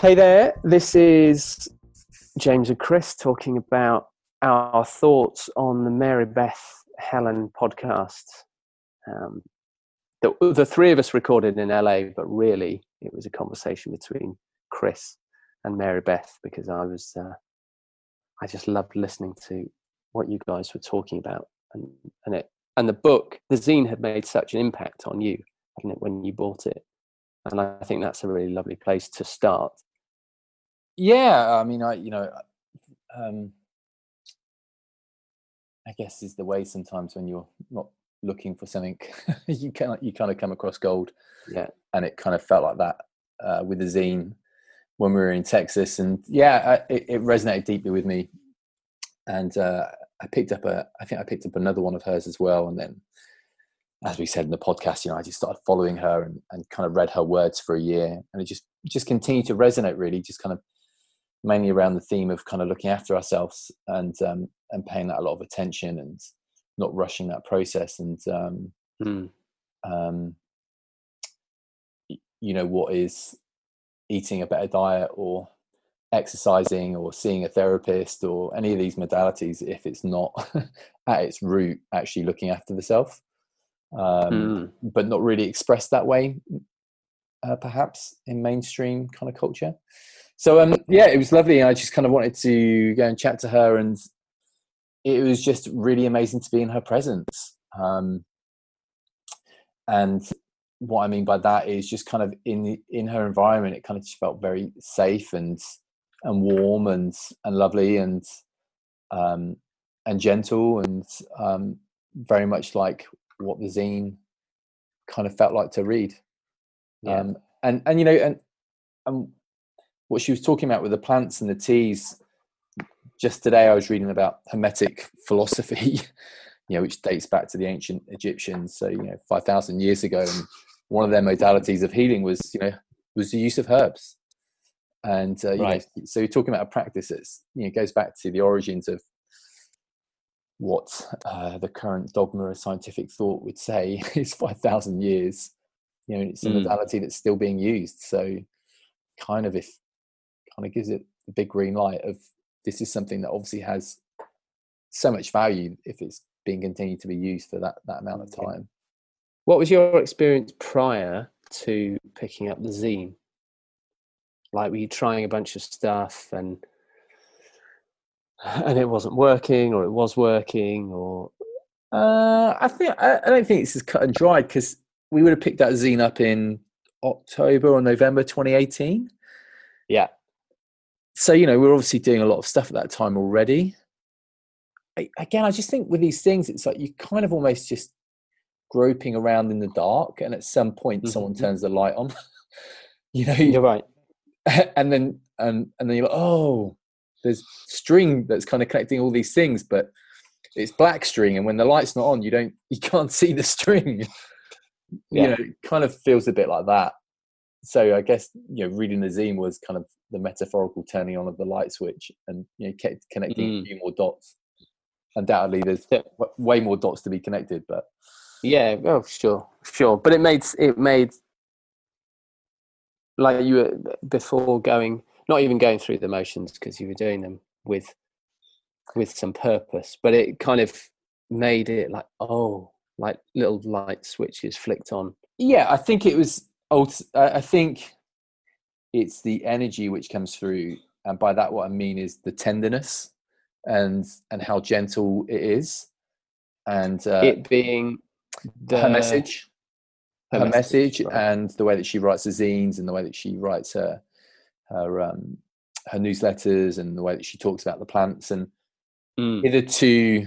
Hey there, this is James and Chris talking about our thoughts on the Maribeth Helen podcast. Um, the, the three of us recorded in LA, but really it was a conversation between Chris and Maribeth because I was, uh, I just loved listening to what you guys were talking about, and and it and the book, the zine, had made such an impact on you, hadn't it, when you bought it? And I think that's a really lovely place to start. Yeah i mean i you know um i guess is the way sometimes when you're not looking for something you kind of you kind of come across gold. Yeah. And it kind of felt like that uh, with the zine when we were in texas. And yeah I, it, it, resonated deeply with me. And uh, i picked up a i think i picked up another one of hers as well and then as we said in the podcast you know i just started following her and, and kind of read her words for a year and it just just continued to resonate really just kind of mainly around the theme of kind of looking after ourselves and um, and paying that a lot of attention and not rushing that process and um, mm. um, you know what is eating a better diet or exercising or seeing a therapist or any of these modalities if it's not at its root actually looking after the self um, mm. but not really expressed that way uh, perhaps in mainstream kind of culture so um, yeah, it was lovely. I just kind of wanted to go and chat to her, and it was just really amazing to be in her presence. Um, and what I mean by that is just kind of in in her environment, it kind of just felt very safe and and warm and and lovely and um, and gentle and um, very much like what the zine kind of felt like to read. Yeah. Um, and and you know and and what she was talking about with the plants and the teas just today i was reading about hermetic philosophy you know which dates back to the ancient egyptians so you know 5000 years ago and one of their modalities of healing was you know was the use of herbs and uh, right. know, so you're talking about a practice that's you know goes back to the origins of what uh, the current dogma of scientific thought would say is 5000 years you know it's a mm. modality that's still being used so kind of if kind of gives it the big green light of this is something that obviously has so much value if it's being continued to be used for that that amount of time. What was your experience prior to picking up the zine? Like, were you trying a bunch of stuff and and it wasn't working, or it was working, or? Uh, I think I, I don't think it's as cut and dried because we would have picked that zine up in October or November 2018. Yeah so you know we're obviously doing a lot of stuff at that time already I, again i just think with these things it's like you kind of almost just groping around in the dark and at some point mm-hmm. someone turns the light on you know you're right and then and and then you're like oh there's string that's kind of connecting all these things but it's black string and when the light's not on you don't you can't see the string yeah. you know it kind of feels a bit like that so i guess you know reading the zine was kind of the metaphorical turning on of the light switch and you know kept connecting mm. a few more dots undoubtedly there's yeah. way more dots to be connected but yeah oh sure sure but it made it made like you were before going not even going through the motions because you were doing them with with some purpose but it kind of made it like oh like little light switches flicked on. Yeah i think it was i think it's the energy which comes through and by that what i mean is the tenderness and and how gentle it is. And uh, it being the, her message her, her message, message right. and the way that she writes the zines and the way that she writes her her um her newsletters and the way that she talks about the plants and mm. hitherto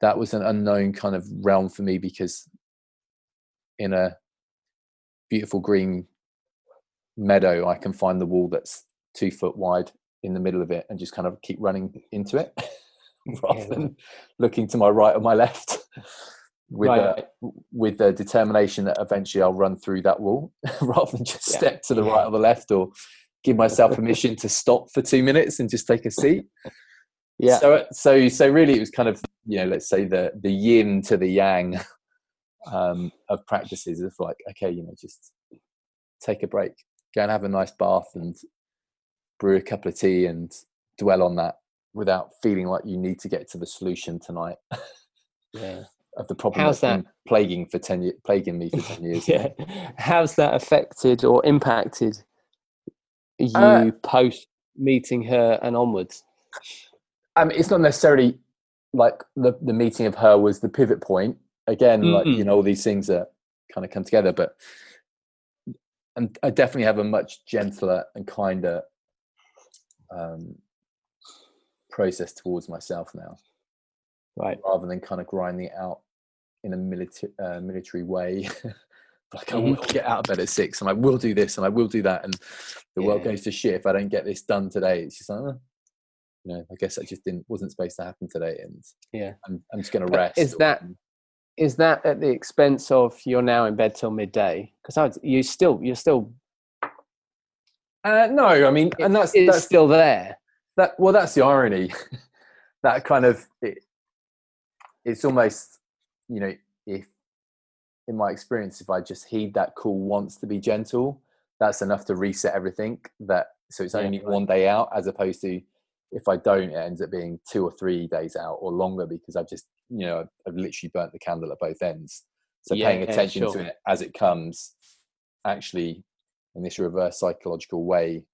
that was an unknown kind of realm for me because in a beautiful green meadow, I can find the wall that's two foot wide in the middle of it and just kind of keep running into it rather than looking to my right or my left with right. the, with the determination that eventually I'll run through that wall rather than just yeah. step to the right or the left or give myself permission to stop for two minutes and just take a seat. Yeah. So so so really it was kind of you know let's say the the yin to the yang um, of practices of like, okay, you know, just take a break, go and have a nice bath and brew a cup of tea and dwell on that without feeling like you need to get to the solution tonight. Yeah. Of the problem How's been plaguing for ten years, plaguing me for ten years. yeah. How's that affected or impacted you Uh, post meeting her and onwards? I mean, it's not necessarily like the the meeting of her was the pivot point. Again, like Mm. you know, all these things are kind of come together, but and I definitely have a much gentler and kinder um, process towards myself now, Right. rather than kind of grinding it out in a military uh, military way. like I will get out of bed at six, and I will do this, and I will do that, and the world goes to shit if I don't get this done today. It's just like, oh, you know, I guess that just didn't wasn't supposed to happen today, and Yeah. I'm I'm just going to rest. is that- Is that at the expense of you're now in bed till midday? Because you still you're still Uh, no, I mean, and that's it's that's still there. that. Well, that's the irony. that kind of it, it's almost you know if in my experience if I just heed that call wants to be gentle, that's enough to reset everything. That so it's only right. one day out as opposed to if I don't, it ends up being two or three days out or longer because I've just you know I've literally burnt the candle at both ends. So paying Yeah, attention sure. to it as it comes, actually, in this reverse psychological way,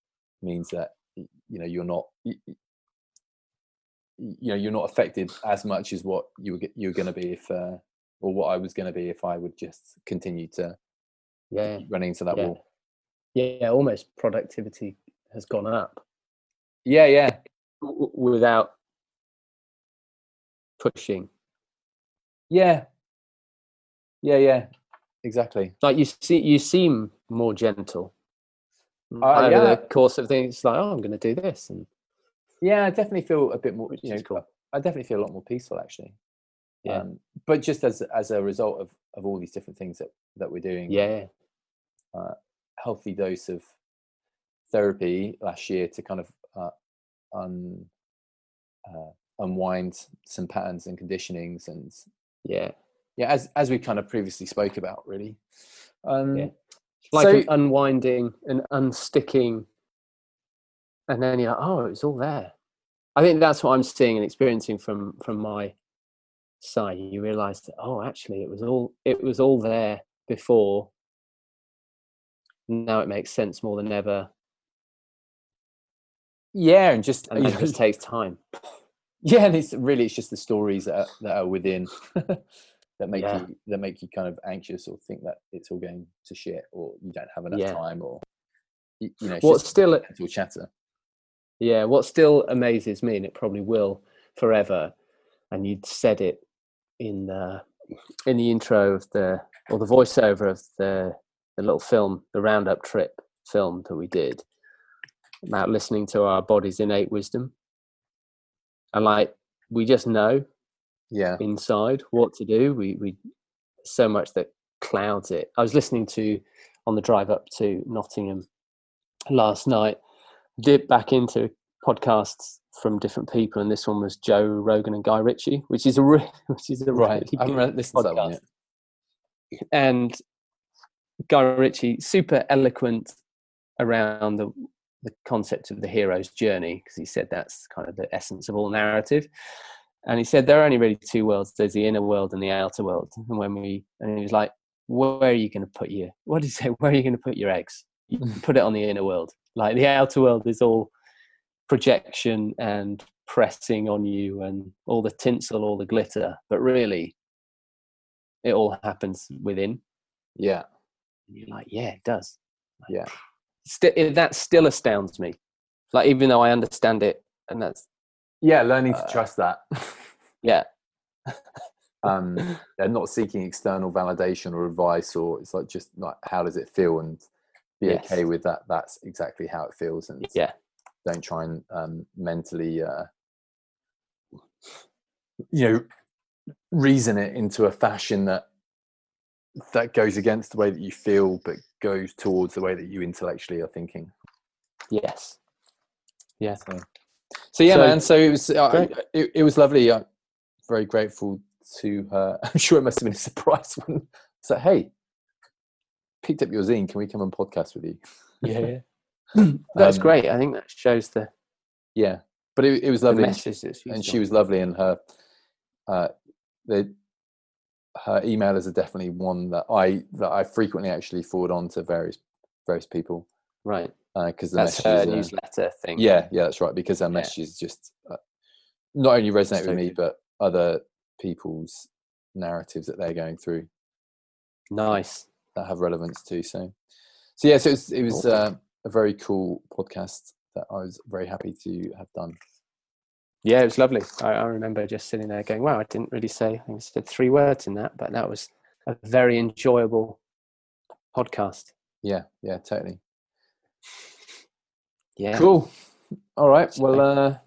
means that you know you're not you know you're not affected as much as what you were you were going to be if uh, or what I was going to be if I would just continue to Yeah. running into that Yeah. wall. Yeah. Almost productivity has gone up Yeah, yeah, w- without pushing. yeah, yeah, yeah. Exactly. Like you see, you seem more gentle. Uh, over yeah. the course of things, like, oh, I'm going to do this, and Yeah, I definitely feel a bit more. Which You know, cool. I definitely feel a lot more peaceful actually. Yeah. Um, but just as as a result of of all these different things that that we're doing, yeah, A healthy dose of therapy last year to kind of uh, un, uh, unwind some patterns and conditionings and yeah, yeah as as we kind of previously spoke about really um Yeah. Like so- an unwinding and unsticking, and then you're like, oh, it's all there. I think that's what I'm seeing and experiencing from from my side. You realise that, oh, actually, it was all it was all there before. Now it makes sense more than ever, yeah and just and it just takes time. yeah and it's really it's just the stories that are, that are within that make Yeah. you that make you kind of anxious or think that it's all going to shit or you don't have enough Yeah. time or you, you know it's What's just still mental chatter Yeah, what still amazes me, and it probably will forever, and you'd said it in the in the intro of the or the voiceover of the the little film, the Roundup trip film that we did about listening to our body's innate wisdom, and like we just know yeah inside what to do. We we so much that clouds it. I was listening to on the drive up to Nottingham last night. Dip back into podcasts from different people, and this one was Joe Rogan and Guy Ritchie, which is a re- which is a right really i haven't good listened to that one yet and Guy Ritchie super eloquent around the the concept of the hero's journey because he said that's kind of the essence of all narrative. And he said there are only really two worlds: there's the inner world and the outer world. And when we and he was like, "Where are you going to put your? What did he say? Where are you going to put your eggs? You put it on the inner world. Like the outer world is all projection and pressing on you and all the tinsel, all the glitter, but really, it all happens within." yeah And you're like, yeah, it does. Like, Yeah. Still, it, that still astounds me. Like, even though I understand it, and that's yeah learning to Uh, trust that yeah, um they're not seeking external validation or advice or it's like just like how does it feel and be Yes. okay with that that's exactly how it feels and yeah, don't try and um mentally uh you know reason it into a fashion that that goes against the way that you feel but goes towards the way that you intellectually are thinking yes, yeah. so, so yeah So- man so it was uh, it, it was lovely i'm very grateful to her. I'm sure it must have been a surprise when like, "Hey, picked up your zine. Can we come and podcast with you?" Yeah, that's Um, great. I think that shows the, Yeah, but it, it was lovely, and that's and she was lovely, and her, uh, the, her emailers are definitely one that I that I frequently actually forward on to various various people right. because the That's her are- newsletter thing. yeah, yeah, that's right. Because her messages just uh, not only resonate So with me, good. but other people's narratives that they're going through Nice. That have relevance too. So, so yeah, so it was, it was uh, a very cool podcast that I was very happy to have done. Yeah, it was lovely. I, I remember just sitting there going, "Wow, I didn't really say. I think I said three words in that, but that was a very enjoyable podcast." Yeah, yeah, totally. Yeah. Cool. All right. Well, uh,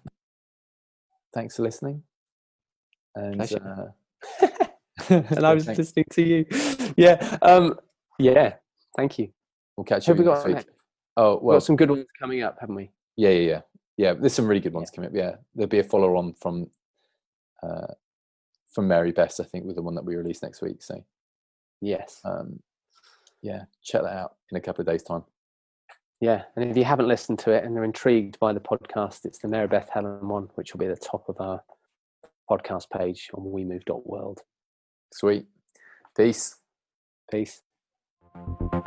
thanks for listening. And uh, and I was listening to you. Yeah. Um. Yeah. Thank you. we'll catch Have you we next week. Oh well, got some good ones coming up, haven't we? yeah, yeah, yeah, yeah. There's some really good ones coming up. Yeah, there'll be a follow on from uh, from Maribeth, I think, with the one that we release next week. So Yes. um, yeah, check that out in a couple of days' time. Yeah. And if you haven't listened to it and are intrigued by the podcast, it's the Maribeth Helen one, which will be at the top of our podcast page on WeMove.world. Sweet. Peace. Peace. Thank you.